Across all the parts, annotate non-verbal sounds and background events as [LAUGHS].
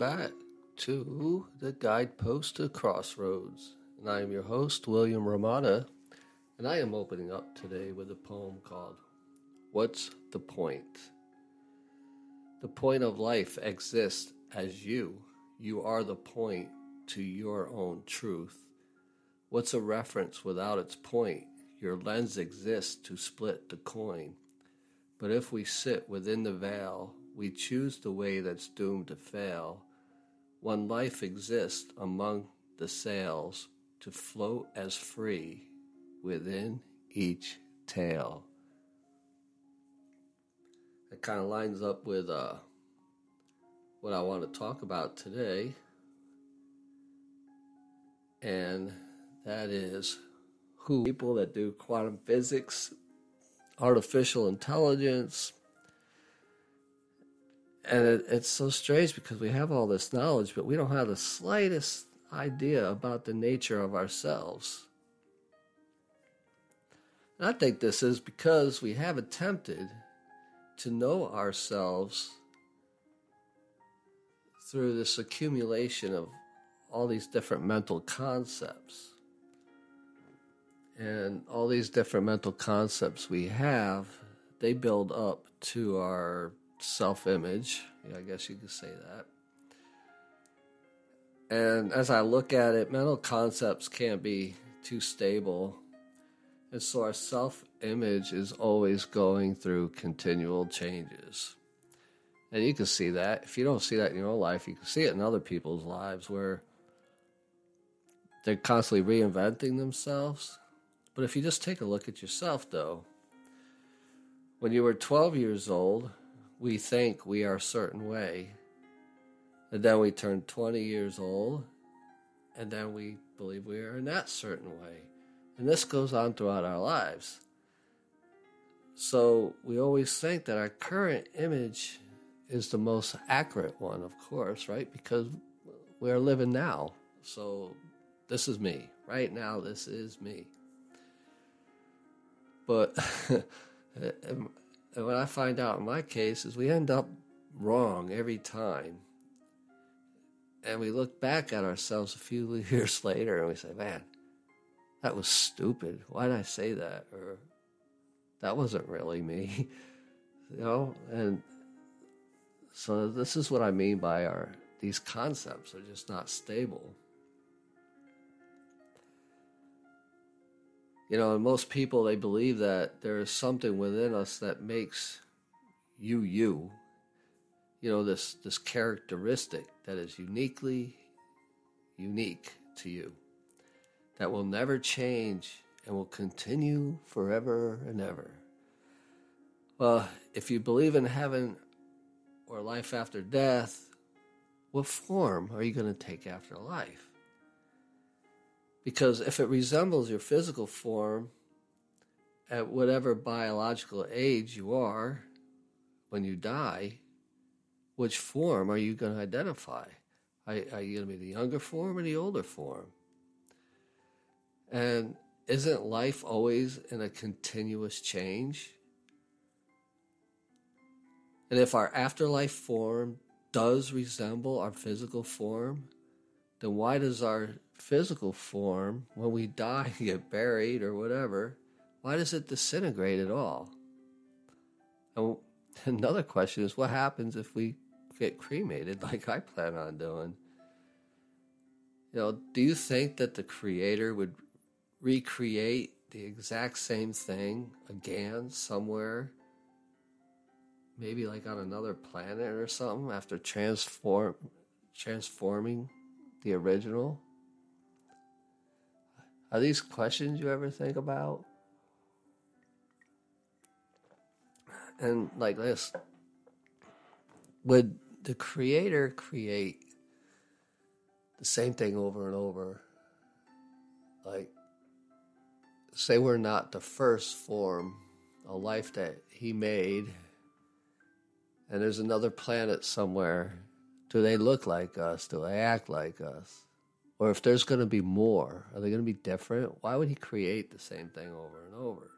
Back to the Guidepost to Crossroads. And I am your host, William Hromada, and I am opening up today with a poem called What's the Point? The point of life exists as you. You are the point to your own truth. What's a reference without its point? Your lens exists to split the coin. But if we sit within the veil, we choose the way that's doomed to fail. One life exists among the sails to float as free within each tale. It kind of lines up with uh, what I want to talk about today, and that is who people that do quantum physics, artificial intelligence, and it, it's so strange because we have all this knowledge, but we don't have the slightest idea about the nature of ourselves. And I think this is because we have attempted to know ourselves through this accumulation of all these different mental concepts. And all these different mental concepts we have, they build up to our self image. Yeah, I guess you could say that. And as I look at it, mental concepts can't be too stable. And so our self image is always going through continual changes. And you can see that. If you don't see that in your own life, you can see it in other people's lives where they're constantly reinventing themselves. But if you just take a look at yourself, though, when you were 12 years old, we think we are a certain way. And then we turn 20 years old, and then we believe we are in that certain way. And this goes on throughout our lives. So we always think that our current image is the most accurate one, of course, right? Because we are living now. So this is me. Right now, this is me. But [LAUGHS] And what I find out in my case is we end up wrong every time. And we look back at ourselves a few [LAUGHS] years later and we say, man, that was stupid. Why did I say that? Or that wasn't really me. [LAUGHS] you know, and so this is what I mean by our these concepts are just not stable. You know, and most people they believe that there is something within us that makes you you. You know, this this characteristic that is uniquely unique to you. That will never change and will continue forever and ever. Well, if you believe in heaven or life after death, what form are you going to take after life? Because if it resembles your physical form at whatever biological age you are when you die, which form are you going to identify? Are, are you going to be the younger form or the older form? And isn't life always in a continuous change? And if our afterlife form does resemble our physical form, then why does our physical form, when we die, get buried or whatever, why does it disintegrate at all? And [LAUGHS] another question is what happens if we get cremated [LAUGHS] like I plan on doing? You know, do you think that the creator would recreate the exact same thing again somewhere? Maybe like on another planet or something after transform transforming the original? Are these questions you ever think about? And like this would the creator create the same thing over and over? Like, say we're not the first form, a life that he made, and there's another planet somewhere. Do they look like us? Do they act like us? Or if there's going to be more, are they going to be different? Why would he create the same thing over and over?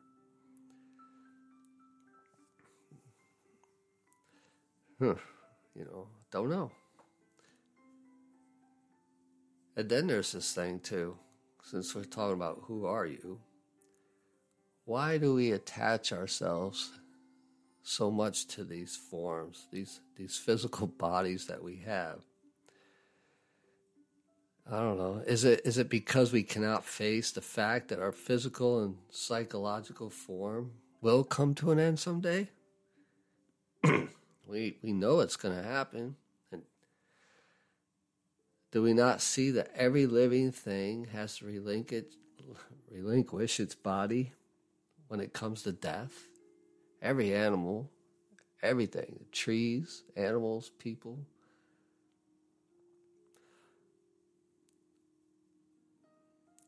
You know, don't know. And then there's this thing too, since we're talking about who are you, why do we attach ourselves so much to these forms, these these physical bodies that we have? I don't know. Is it is it because we cannot face the fact that our physical and psychological form will come to an end someday? [CLEARS THROAT] we we know it's going to happen. And do we not see that every living thing has to relinquish relinquish its body when it comes to death? Every animal, everything, trees, animals, people.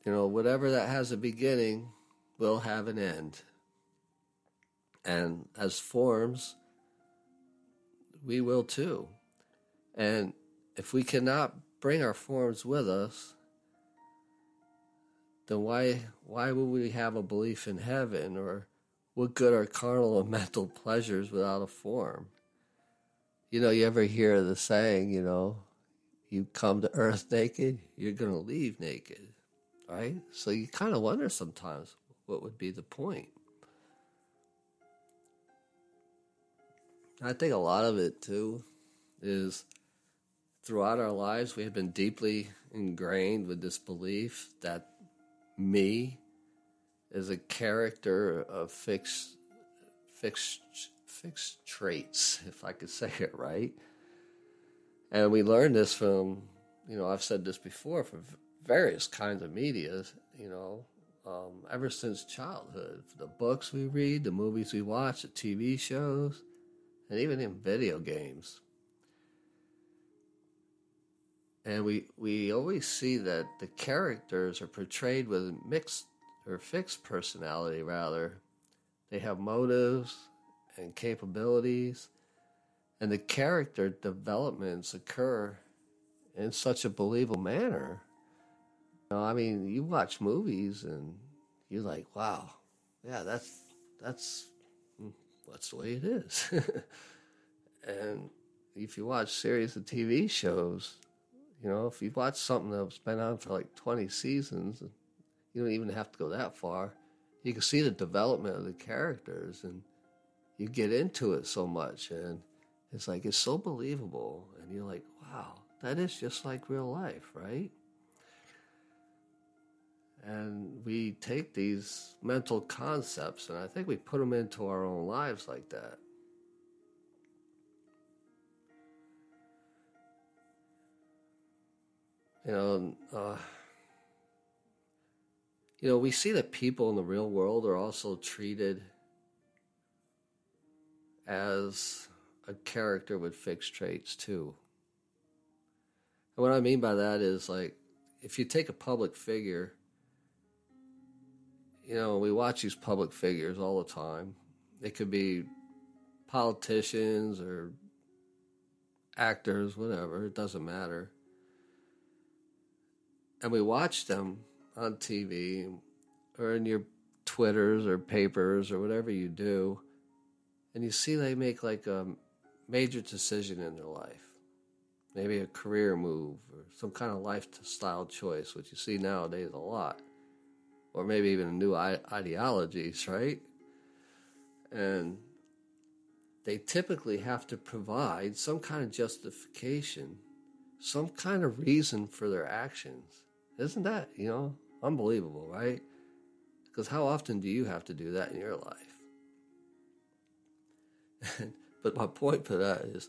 You know, whatever that has a beginning will have an end. And as forms, we will too. And if we cannot bring our forms with us, then why why would we have a belief in heaven or what good are carnal and [LAUGHS] mental pleasures without a form? You know, you ever hear the saying, you know, you come to earth naked, you're going to leave naked, right? So you kind of wonder sometimes what would be the point. I think a lot of it too is throughout our lives we have been deeply ingrained with this belief that me is a character of fixed fixed fixed traits, if I could say it right. And we learned this from, you know, I've said this before, from various kinds of media, you know, um, ever since childhood. The books we read, the movies we watch, the TV shows and even in video games. And we we always see that the characters are portrayed with mixed or fixed personality rather. They have motives and capabilities and the character developments occur in such a believable manner. You know, I mean, you watch movies and you're like, wow, yeah, that's that's mm, that's the way it is. [LAUGHS] and if you watch series of TV shows, you know, if you watch something that's been on for like 20 seasons, you don't even have to go that far. You can see the development of the characters and you get into it so much. And it's like, it's so believable. And you're like, wow, that is just like real life, right? And we take these mental concepts and I think we put them into our own lives like that. You know, uh, you know, we see that people in the real world are also treated as a character with fixed traits too. And what I mean by that is like if you take a public figure you know, we watch these public figures all the time. They could be politicians or actors, whatever, it doesn't matter. And we watch them on TV or in your Twitters or papers or whatever you do, and you see they make like a major decision in their life. Maybe a career move or some kind of lifestyle choice, which you see nowadays a lot or maybe even new ideologies, right? And they typically have to provide some kind of justification, some kind of reason for their actions. Isn't that, you know, unbelievable, right? Because how often do you have to do that in your life? [LAUGHS] but my point for that is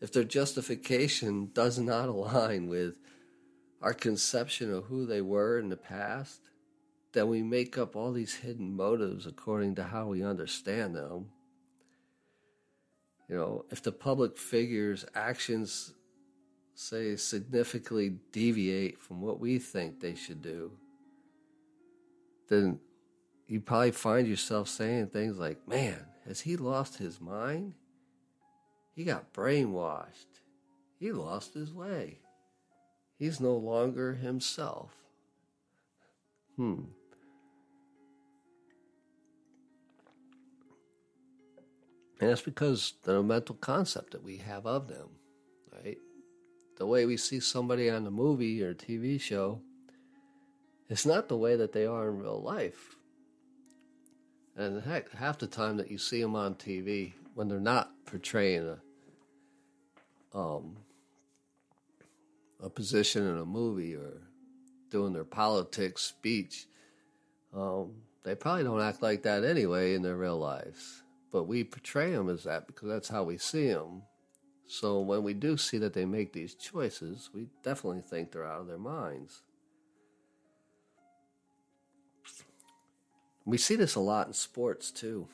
if their justification does not align with our conception of who they were in the past, then we make up all these hidden motives according to how we understand them. You know, if the public figure's actions, say, significantly deviate from what we think they should do, then you probably find yourself saying things like, man, has he lost his mind? He got brainwashed. He lost his way. He's no longer himself. Hmm. And that's because the mental concept that we have of them, right? the way we see somebody on the movie or TV show, it's not the way that they are in real life. And heck, half the time that you see them on TV, when they're not portraying a, um, a position in a movie or doing their politics speech, um, they probably don't act like that anyway in their real lives. But we portray them as that because that's how we see them. So when we do see that they make these choices, we definitely think they're out of their minds. We see this a lot in sports too.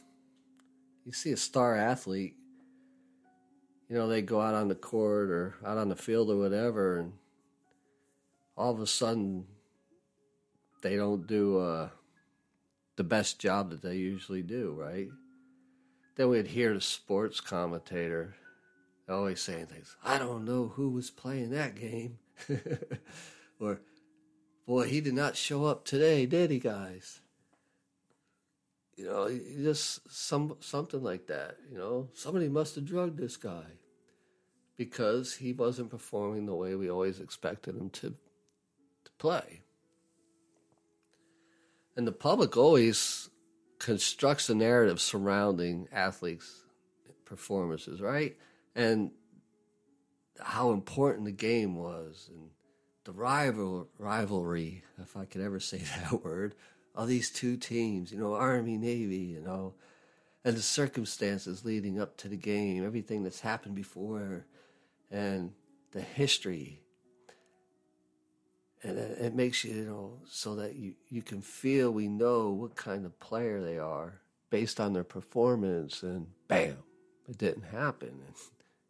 You see a star athlete, you know, they go out on the court or out on the field or whatever, and all of a sudden they don't do uh, the best job that they usually do, right? Then we'd hear the sports commentator always saying things. I don't know who was playing that game. [LAUGHS] or, boy, he did not show up today, did he, guys? You know, just some something like that. You know, somebody must have drugged this guy because he wasn't performing the way we always expected him to to play. And the public always constructs a narrative surrounding athletes' performances, right? And how important the game was and the rival rivalry, if I could ever say [LAUGHS] that word, of these two teams, you know, Army, Navy, you know, and the circumstances leading up to the game, everything that's happened before, and the history and it makes you, you know, so that you, you can feel we know what kind of player they are based on their performance, and bam, it didn't happen. And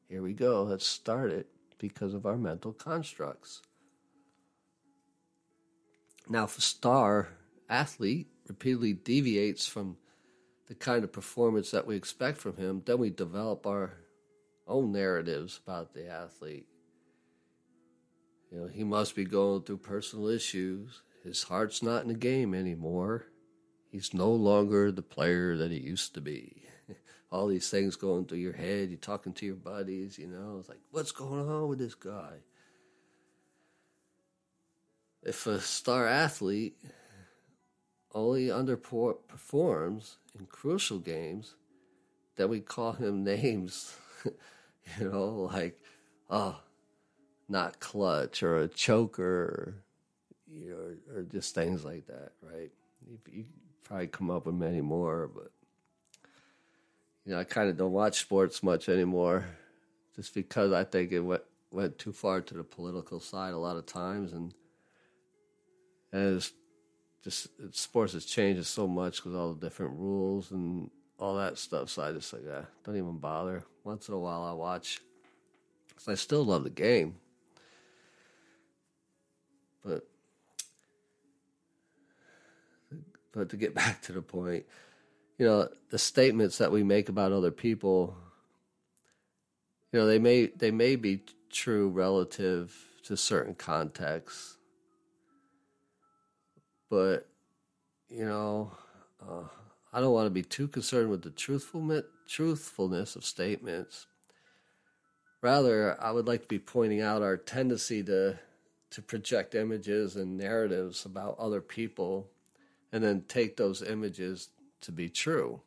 here we go, let's start it because of our mental constructs. Now, if a star athlete repeatedly deviates from the kind of performance that we expect from him, then we develop our own narratives about the athlete. You know, he must be going through personal issues. His heart's not in the game anymore. He's no longer the player that he used to be. [LAUGHS] All these things going through your head. You're talking to your buddies, you know. It's like, what's going on with this guy? If a star athlete only underperforms in crucial games, then we call him [LAUGHS] names, [LAUGHS] you know, like, oh, not clutch or a choker or, or, or just things like that, right? You, you probably come up with many more, but you know, I kind of don't watch sports much anymore, just because I think it went went too far to the political side a lot of times, and and just sports has changed so much with all the different rules and all that stuff. So I just like, yeah, don't even bother. Once in a while, I watch. Cause I still love the game. But but to get [LAUGHS] back to the point, you know, the statements that we make about other people, you know, they may they may be true relative to certain contexts, but you know, uh, I don't want to be too concerned with the truthfulness truthfulness of statements. Rather, I would like to be pointing out our tendency to to project images and narratives about other people and then take those images to be true.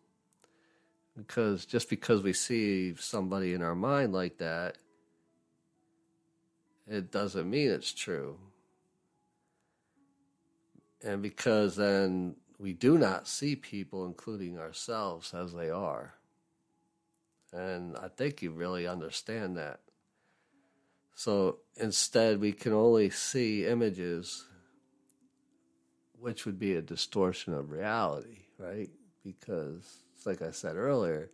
Because just because we see somebody in our mind like that, it doesn't mean it's true. And because then we do not see people, including ourselves, as they are. And I think you really understand that. So instead, we can only see images, which would be a distortion of reality, right? Because, like I said earlier,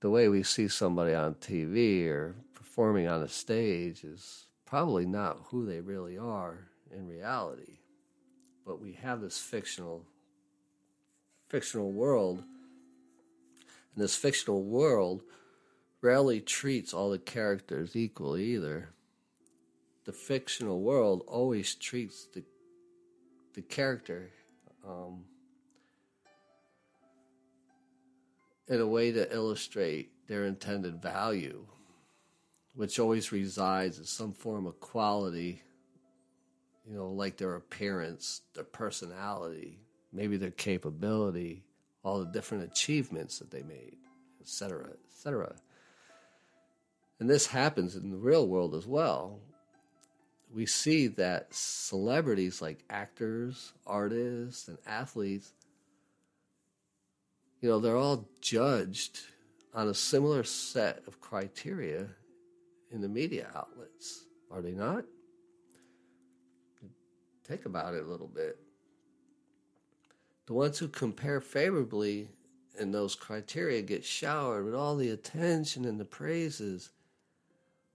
the way we see somebody on TV or performing on a stage is probably not who they really are in reality. But we have this fictional fictional world. And this fictional world rarely treats all the characters equally either. The fictional world always treats the the character um, in a way to illustrate their intended value, which always resides in some form of quality, you know, like their appearance, their personality, maybe their capability, all the different achievements that they made, etc., etc. And this happens in the real world as well. We see that celebrities like actors, artists, and athletes, you know, they're all judged on a similar set of criteria in the media outlets, are they not? Think about it a little bit. The ones who compare favorably in those criteria get showered with all the attention and the praises,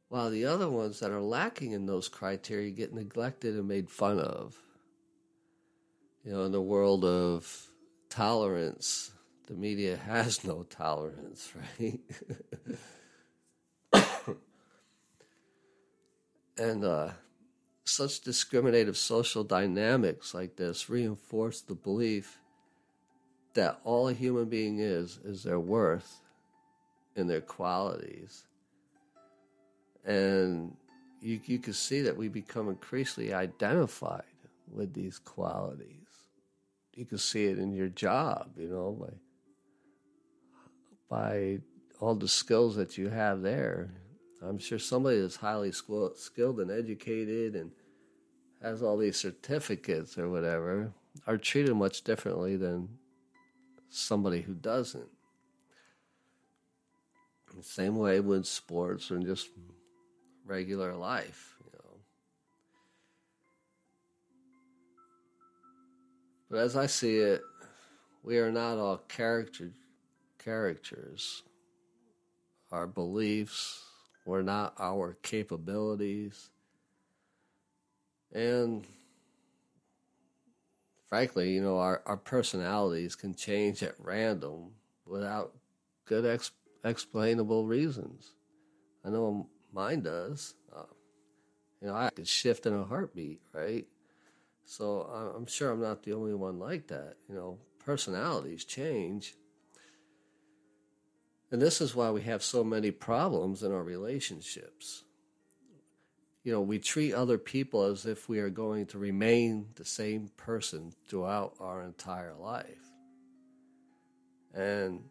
while the other ones that are lacking in those criteria get neglected and made fun of. You know, in the world of tolerance, the media [LAUGHS] has no tolerance, [LAUGHS] right? [COUGHS] and uh, such discriminative social dynamics like this reinforce the belief that all a human being is is their worth and their qualities. And you, you can see that we become increasingly identified with these qualities. You can see it in your job, you know, by, by all the skills that you have there. I'm sure somebody that's highly skilled and educated and has all these certificates or whatever are treated much differently than somebody who doesn't. The same way with sports and just regular life, you know. But as I see it, we are not all character characters. Our beliefs, were not our capabilities. And frankly, you know, our, our personalities can change at random without good ex- explainable reasons. I know mine does. Uh, you know, I could shift in a heartbeat, right? So I'm sure I'm not the only one like that. You know, personalities change and this is why we have so many problems in our relationships. You know, we treat other people as if we are going to remain the same person throughout our entire life. And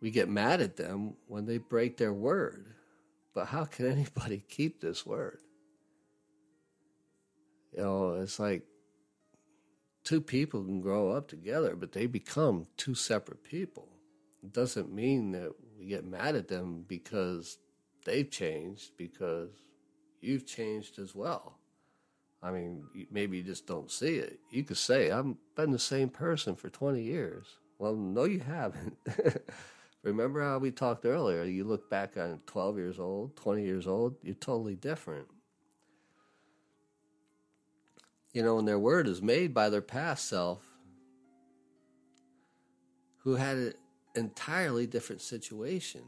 we get mad at them when they break their word. But how can [LAUGHS] anybody keep this word? You know, it's like two people can grow up together, but they become two separate people It doesn't mean that we get mad at them because they've changed, because you've changed as well. I mean, maybe you just don't see it. You could say, I've been the same person for 20 years. Well, no, you haven't. [LAUGHS] Remember how we talked earlier? You look back on 12 years old, 20 years old, you're totally different. You know, and their word is made by their past self who had an entirely different situation.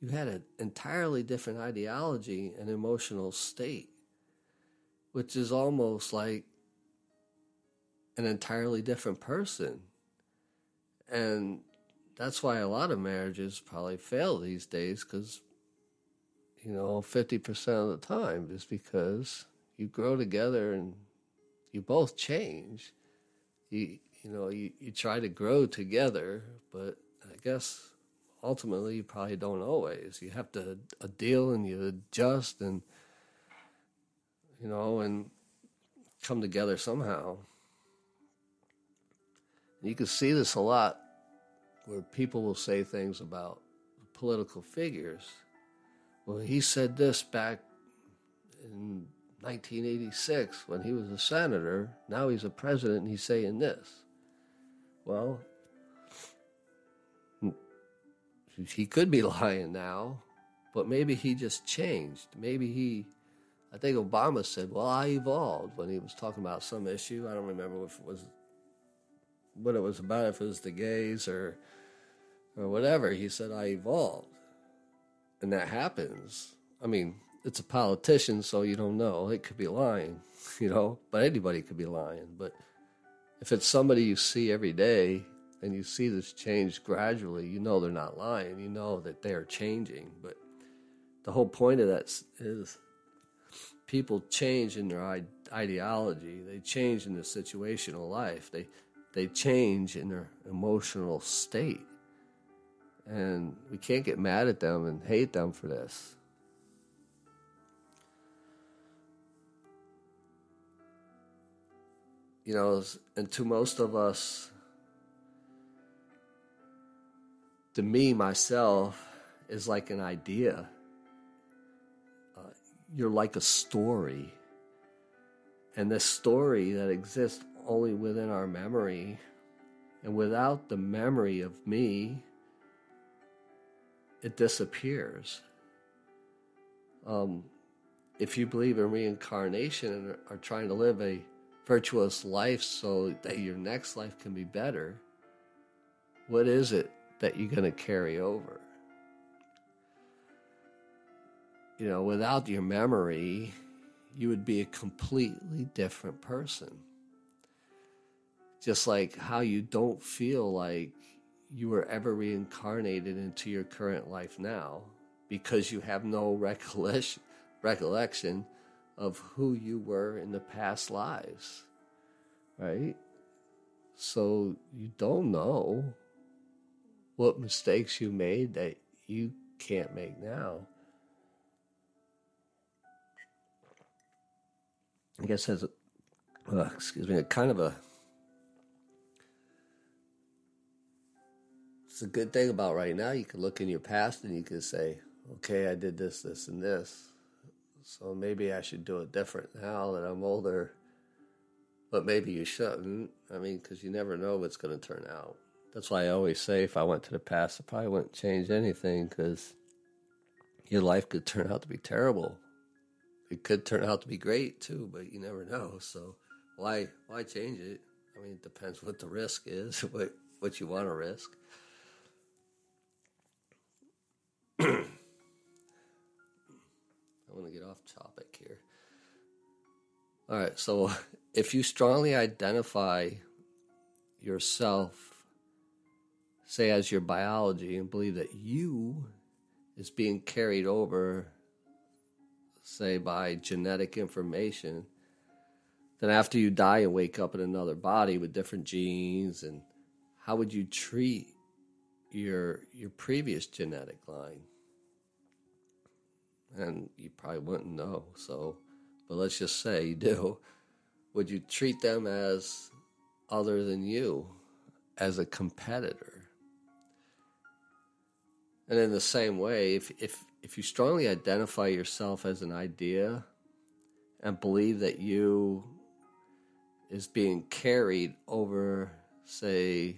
You had an entirely different ideology and emotional state, which is almost like an entirely different person. And that's why a lot of marriages probably fail these days because, you know, 50% of the time is because you grow together and you both change. You, you know, you, you try to grow together, but I guess ultimately you probably don't always. You have to deal and you adjust and, you know, and come together somehow. You can see this a lot where people will say things about political figures. Well, he said this back in 1986 when he was a senator. Now he's a president and he's saying this. Well, he could be [LAUGHS] lying now, but maybe he just changed. Maybe he, I think Obama said, well, I evolved when he was talking about some issue. I don't remember if it was what it was about, if it was the gays or, or whatever. He said, I evolved. And that happens. I mean, it's a politician, so you don't know. It could be lying, [LAUGHS] you know, but anybody could be lying. But if it's somebody you see every day and you see this change gradually, you know they're not lying. You know that they are changing. But the whole point of that is people change in their ideology, they change in their situational life, they they change in their emotional state. And we can't get mad at them and hate them for this. You know, and to most of us, to me, myself, is like an idea. Uh, you're like a story. And this story that exists only within our memory, and without the memory of me, it disappears. Um, if you believe in reincarnation and are trying to live a virtuous life so that your next life can be better, what is it that you're going to carry over? You know, without your memory, you would be a completely different person. Just like how you don't feel like you were ever reincarnated into your current life now because you have no [LAUGHS] recollection of who you were in the past lives right? So you don't know what mistakes you made that you can't make now. I guess as a uh, excuse me a kind of a it's a good thing about right now. You can look in your past and you can say, okay, I did this, this, and this. So maybe I should do it different now that I'm older. But maybe you shouldn't. I mean, because you never know what's going to turn out. That's why I always say if I went to the past, I probably wouldn't change anything because your life could turn out to be terrible. It could turn out to be great too, but you never know. So why why change it? I mean, it depends what the risk is, [LAUGHS] what what you want to risk. I want to get off topic here. All right, so if you strongly identify yourself, say, as your biology, and believe that you is being carried over, say, by genetic information, then after you die and wake up in another body with different genes, and how would you treat your your previous genetic line and you probably wouldn't know so but let's just say you do. [LAUGHS] Would you treat them as other than you as a competitor? And in the same way if if if you strongly identify yourself as an idea and believe that you is being carried over say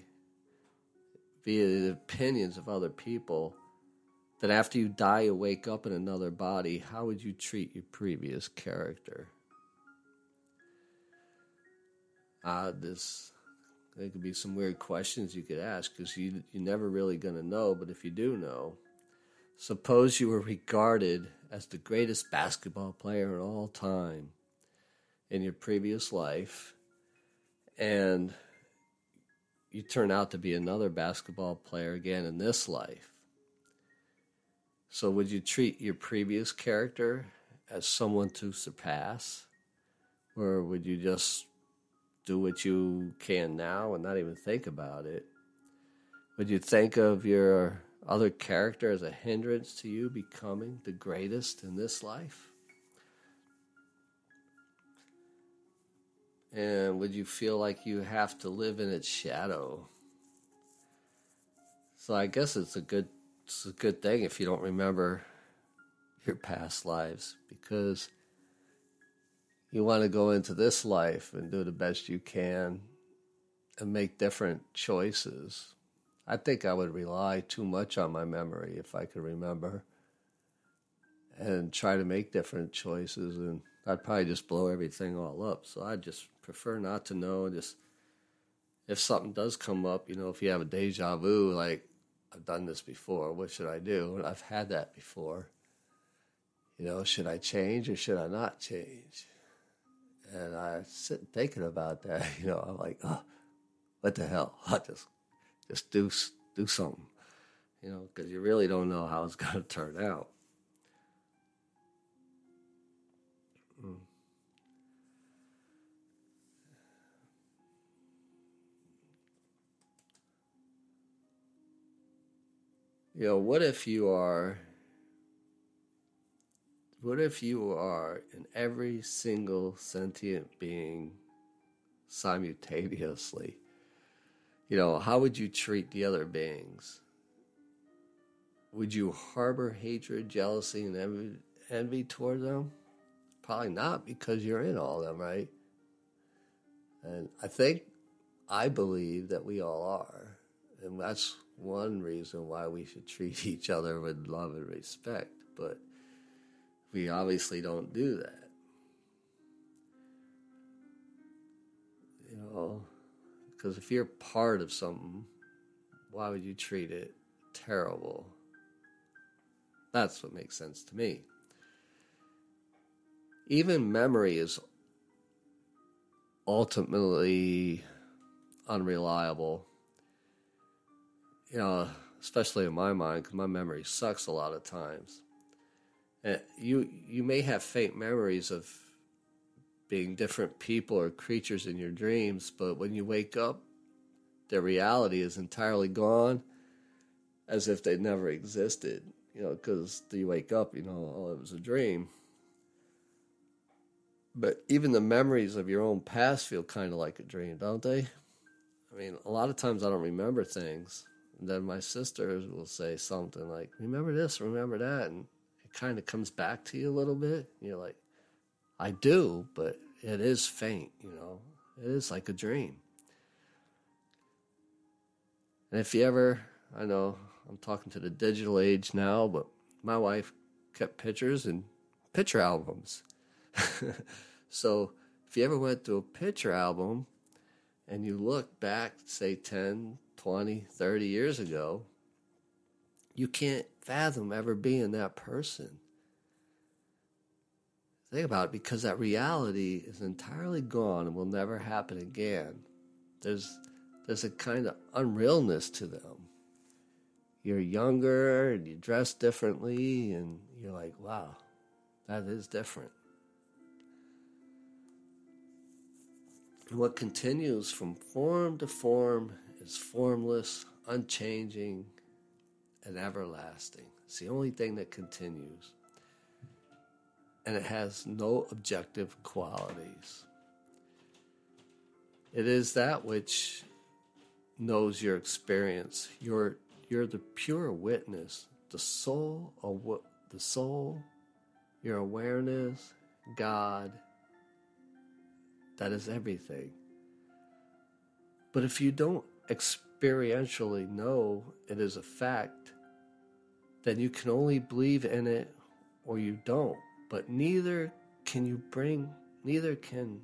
via the opinions of other people that after you die you wake up in another body, how would you treat your previous character? Uh, this there could be some weird questions you could ask because you you're never really going to know. But if you do know, suppose you were regarded as the greatest basketball player of all time in your previous life, and you turn out to be another basketball player again in this life. So, would you treat your previous character as someone to surpass? Or would you just do what you can now and not even think about it? Would you think of your other character as a hindrance to you becoming the greatest in this life? And would you feel like you have to live in its shadow? So I guess it's a good it's a good thing if you don't remember your past lives because you want to go into this life and do the best you can and make different choices. I think I would rely too much on my memory if I could remember and try to make different choices and I'd probably just blow everything all up. So I just prefer not to know. Just if something does come up, you know, if you have a deja vu, like I've done this before, what should I do? And I've had that before. You know, should I change or should I not change? And I sit thinking about that. [LAUGHS] You know, I'm like, oh, what the hell? [LAUGHS] I'll just just do do something. You know, because you really don't know how it's going [LAUGHS] to turn out. You know, what if you are what if you are in every single sentient being simultaneously? You know, how would you treat the other beings? Would you harbor hatred, jealousy, and envy, envy toward them? Probably not because you're in all of them, right? And I think, I believe that we all are. And that's one reason why we should treat [LAUGHS] each other with love and respect. But we obviously don't do that. You know, because if you're part of something, why would you treat it terrible? That's what makes sense to me. Even memory is ultimately unreliable. You know, especially in my mind, because my memory sucks a lot of times. Uh, you you may have faint memories of being different people or creatures in your dreams, but when you wake up, their reality is entirely gone, as if they never existed. You know, because you wake up, you know, oh, it was a dream. But even the memories of your own past feel kind of like a dream, don't they? I mean, a lot of times I don't remember things. And then my sisters will say something like, remember this, remember that. And it kind of comes back to you a little bit. You're like, I do, but it is faint, you know. It is like a dream. And if you ever, I know I'm talking to the digital age now, but my wife kept pictures and picture albums. [LAUGHS] so if you ever went to a picture album and you look back, say 10, 20, 30 years ago, you can't fathom ever being that person. Think about it because that reality is entirely gone and will never happen again. There's there's a kind of unrealness to them. You're younger and you dress differently and you're like, wow, that is different. And what continues from form to form is formless, unchanging, and everlasting. It's the only thing that continues. And it has no objective qualities. It is that which knows your experience. You're, you're the pure witness, the soul what the soul, your awareness, God. That is everything. But if you don't experientially know it is a fact, then you can only believe in it or you don't. But neither can you bring, neither can,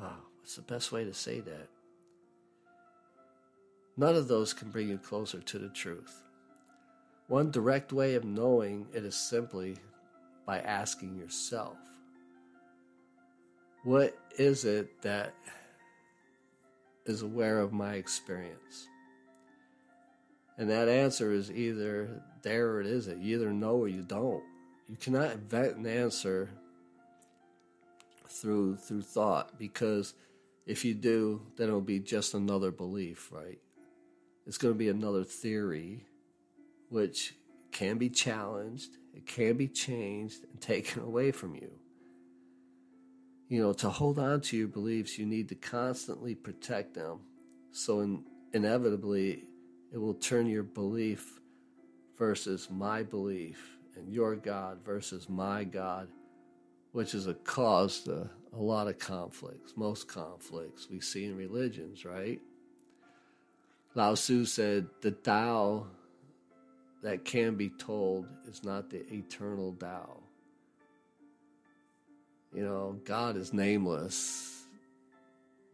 oh, what's the best way to say that? None of those can bring you closer to the truth. One direct way of knowing it is simply by asking yourself, what is it that is aware of my experience? And that answer is either there or it isn't. You either know or you don't. You cannot invent an answer through through thought because if you do, then it'll be just another belief, right? It's going to be another theory, which can be challenged, it can be changed and [LAUGHS] taken away from you. You know, to hold on to your beliefs, you need to constantly protect them. So, in, inevitably, it will turn your belief versus my belief and your God versus my God, which is a cause to a lot of conflicts, most conflicts we see in religions, right? Lao Tzu said, The Tao that can be told is not the eternal Tao. You know, God is nameless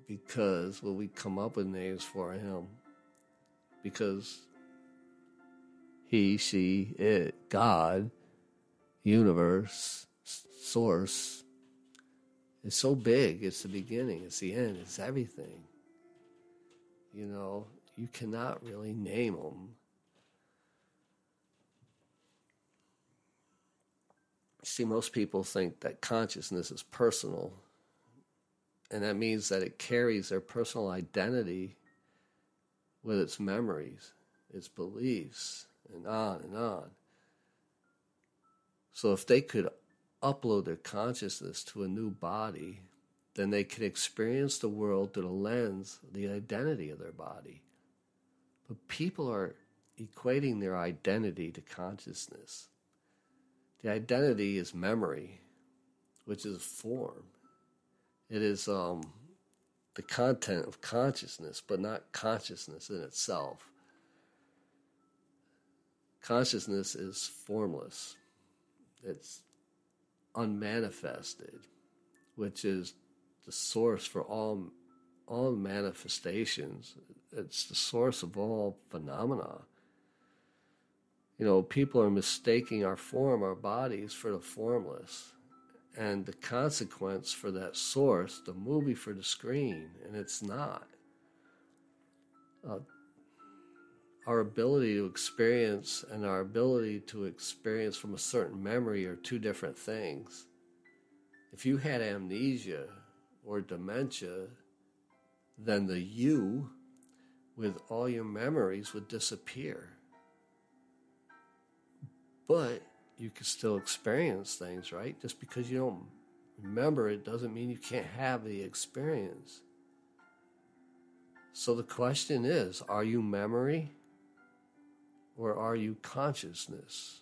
because well, we come up with names for Him because he, she, it, God, universe, source is so big. It's the beginning, it's the end, it's everything. You know, you cannot really name them. See, most people think that consciousness is personal, and that means that it carries their personal identity with its memories, its beliefs, and on and on. So if they could upload their consciousness to a new body, then they could experience the world through the lens, the identity of their body. But people are equating their identity to consciousness. The identity is memory, which is form. It is um, the content of consciousness, but not consciousness in itself. Consciousness is formless, it's unmanifested, which is the source for all, all manifestations. It's the source of all phenomena. You know, people are mistaking our form, our bodies, for the formless and the consequence for that source, the movie for the screen, and it's not. Uh, our ability to experience and our ability to experience from a certain memory are two different things. If you had amnesia or dementia, then the you with all your memories would disappear. But you can still experience things, right? Just because you don't remember it doesn't mean you can't have the experience. So the question is are you memory or are you consciousness?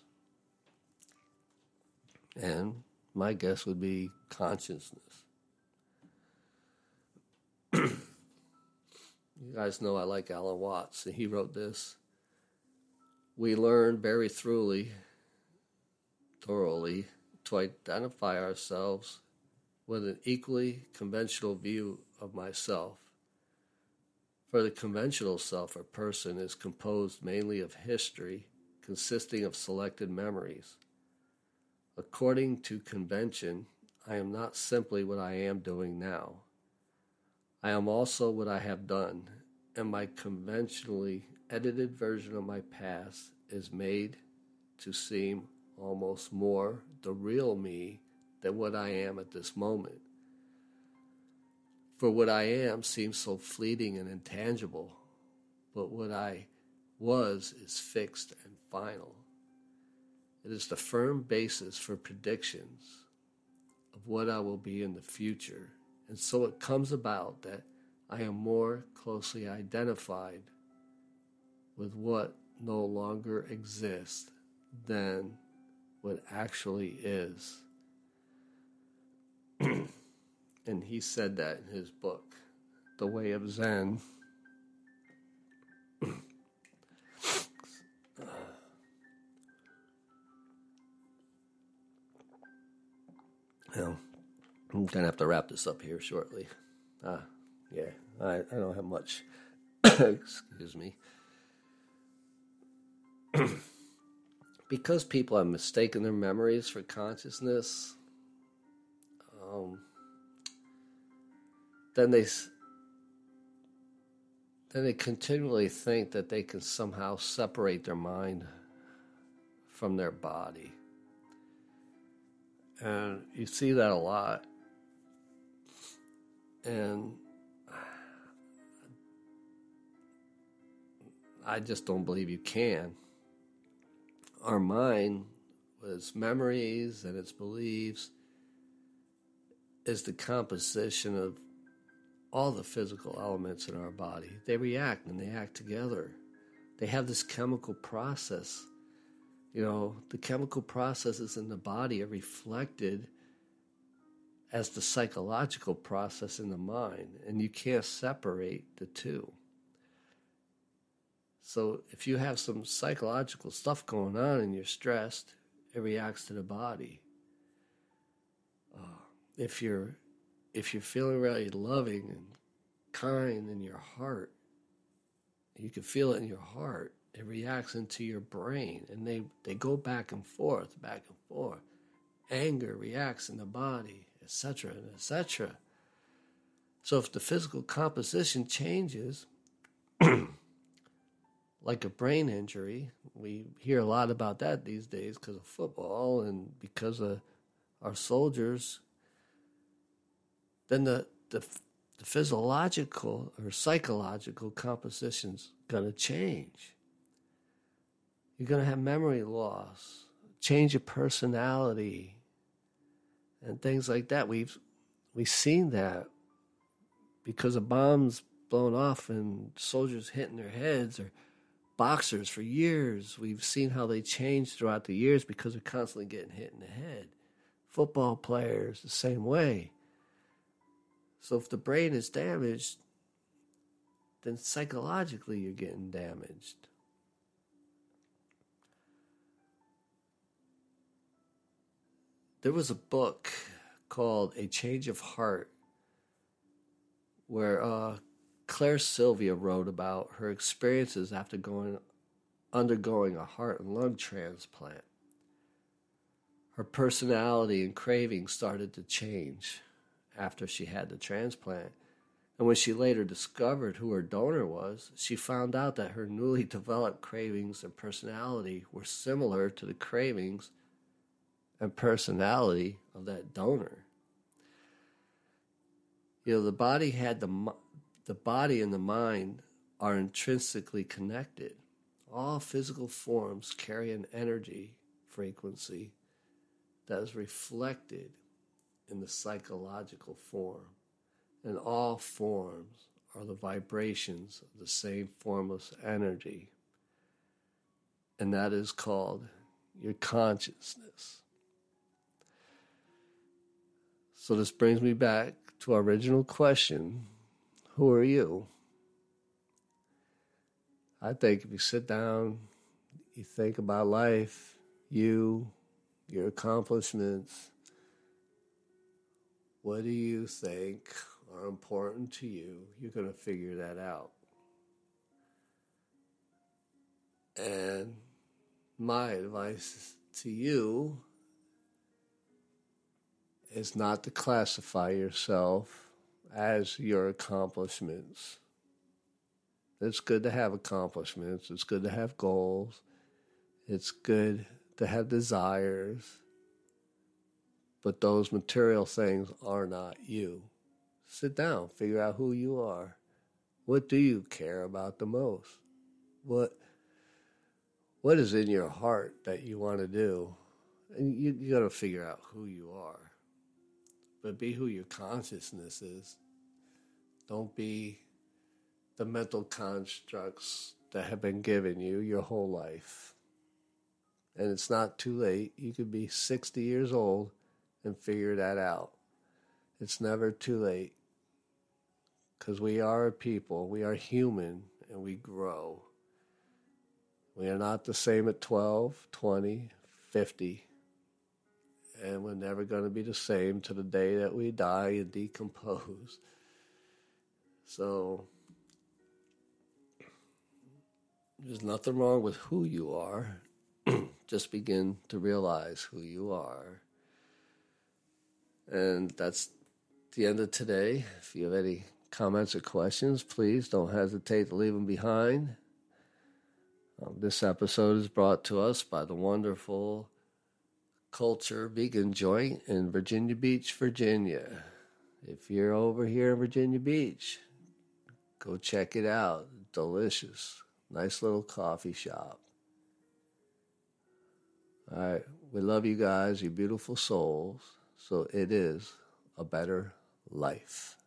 And my guess would be consciousness. [CLEARS THROAT] you guys know I like Alan Watts, and he wrote this. We learn very thoroughly thoroughly to identify ourselves with an equally conventional view of myself. For the conventional self or person is composed mainly of history consisting of selected memories. According to convention, I am not simply what I am doing now. I am also what I have done, and my conventionally edited version of my past is made to seem almost more the real me than what I am at this moment. For what I am seems so fleeting and intangible, but what I was is fixed and final. It is the firm basis for predictions of what I will be in the future. And so it comes about that I am more closely identified with what no longer exists than what actually is. [CLEARS THROAT] and he said that in his book, The Way of Zen. [CLEARS THROAT] know, I'm gonna have to wrap this up here shortly. Ah, yeah, I, I don't have much. [COUGHS] Excuse me. [CLEARS THROAT] because people have mistaken their memories for consciousness, um, then they then they continually think that they can somehow separate their mind from their body. And you see that a lot. And I just don't believe you can our mind, with its memories and its beliefs, is the composition of all the physical elements in our body. They react and they act together. They have this chemical process. You know, the chemical processes in the body are reflected as the psychological process in the mind, and you can't separate the two. So if you have some psychological stuff going on and you're stressed, it reacts to the body. Uh, if you're if you're feeling really loving and kind in your heart, you can feel it in your heart. It reacts into your brain, and they they go back and forth, back and forth. Anger reacts in the body, etc., etc. So if the physical composition changes. [CLEARS THROAT] like a brain injury. We hear a lot about that these days because of football and because of our soldiers. Then the, the, the physiological or psychological composition's going to change. You're going to have memory loss, change of personality, and things like that. We've we've seen that because of bombs blown off and soldiers hitting their heads or boxers for years. We've seen how they change throughout the years because they're constantly getting hit in the head. Football players, the same way. So if the brain is damaged, then psychologically you're getting damaged. There was a book called A Change of Heart where uh, Claire Sylvia wrote about her experiences after going undergoing a heart and lung transplant. Her personality and cravings started to change after she had the transplant. And when she later discovered who her donor was, she found out that her newly developed cravings and personality were similar to the cravings and personality of that donor. You know, the body had the the body and the mind are intrinsically connected. All physical forms carry an energy frequency that is reflected in the psychological form. And all forms are the vibrations of the same formless energy. And that is called your consciousness. So, this brings me back to our original question who are you? I think if you sit down, you think about life, you, your accomplishments, what do you think are important to you? You're going to figure that out. And my advice to you is not to classify yourself as your accomplishments. It's good to have accomplishments. It's good to have goals. It's good to have desires. But those material things are not you. Sit down, figure out who you are. What do you care about the most? What what is in your heart that you want to do? And you, you got to figure out who you are but be who your consciousness is. Don't be the mental constructs that have been given you your whole life. And it's not too late. You could be 60 years old and figure that out. It's never too late because we are a people, we are human, and we grow. We are not the same at 12, 20, 50 and we're never going to be the same to the day that we die and decompose. [LAUGHS] So, there's nothing wrong with who you are. [CLEARS THROAT] Just begin to realize who you are. And that's the end of today. If you have any comments or questions, please don't hesitate to leave them behind. Um, this episode is brought to us by the wonderful Culture Vegan Joint in Virginia Beach, Virginia. If you're over here in Virginia Beach, go check it out. Delicious. Nice little coffee shop. All right. We love you guys, you beautiful souls. So it is a better life.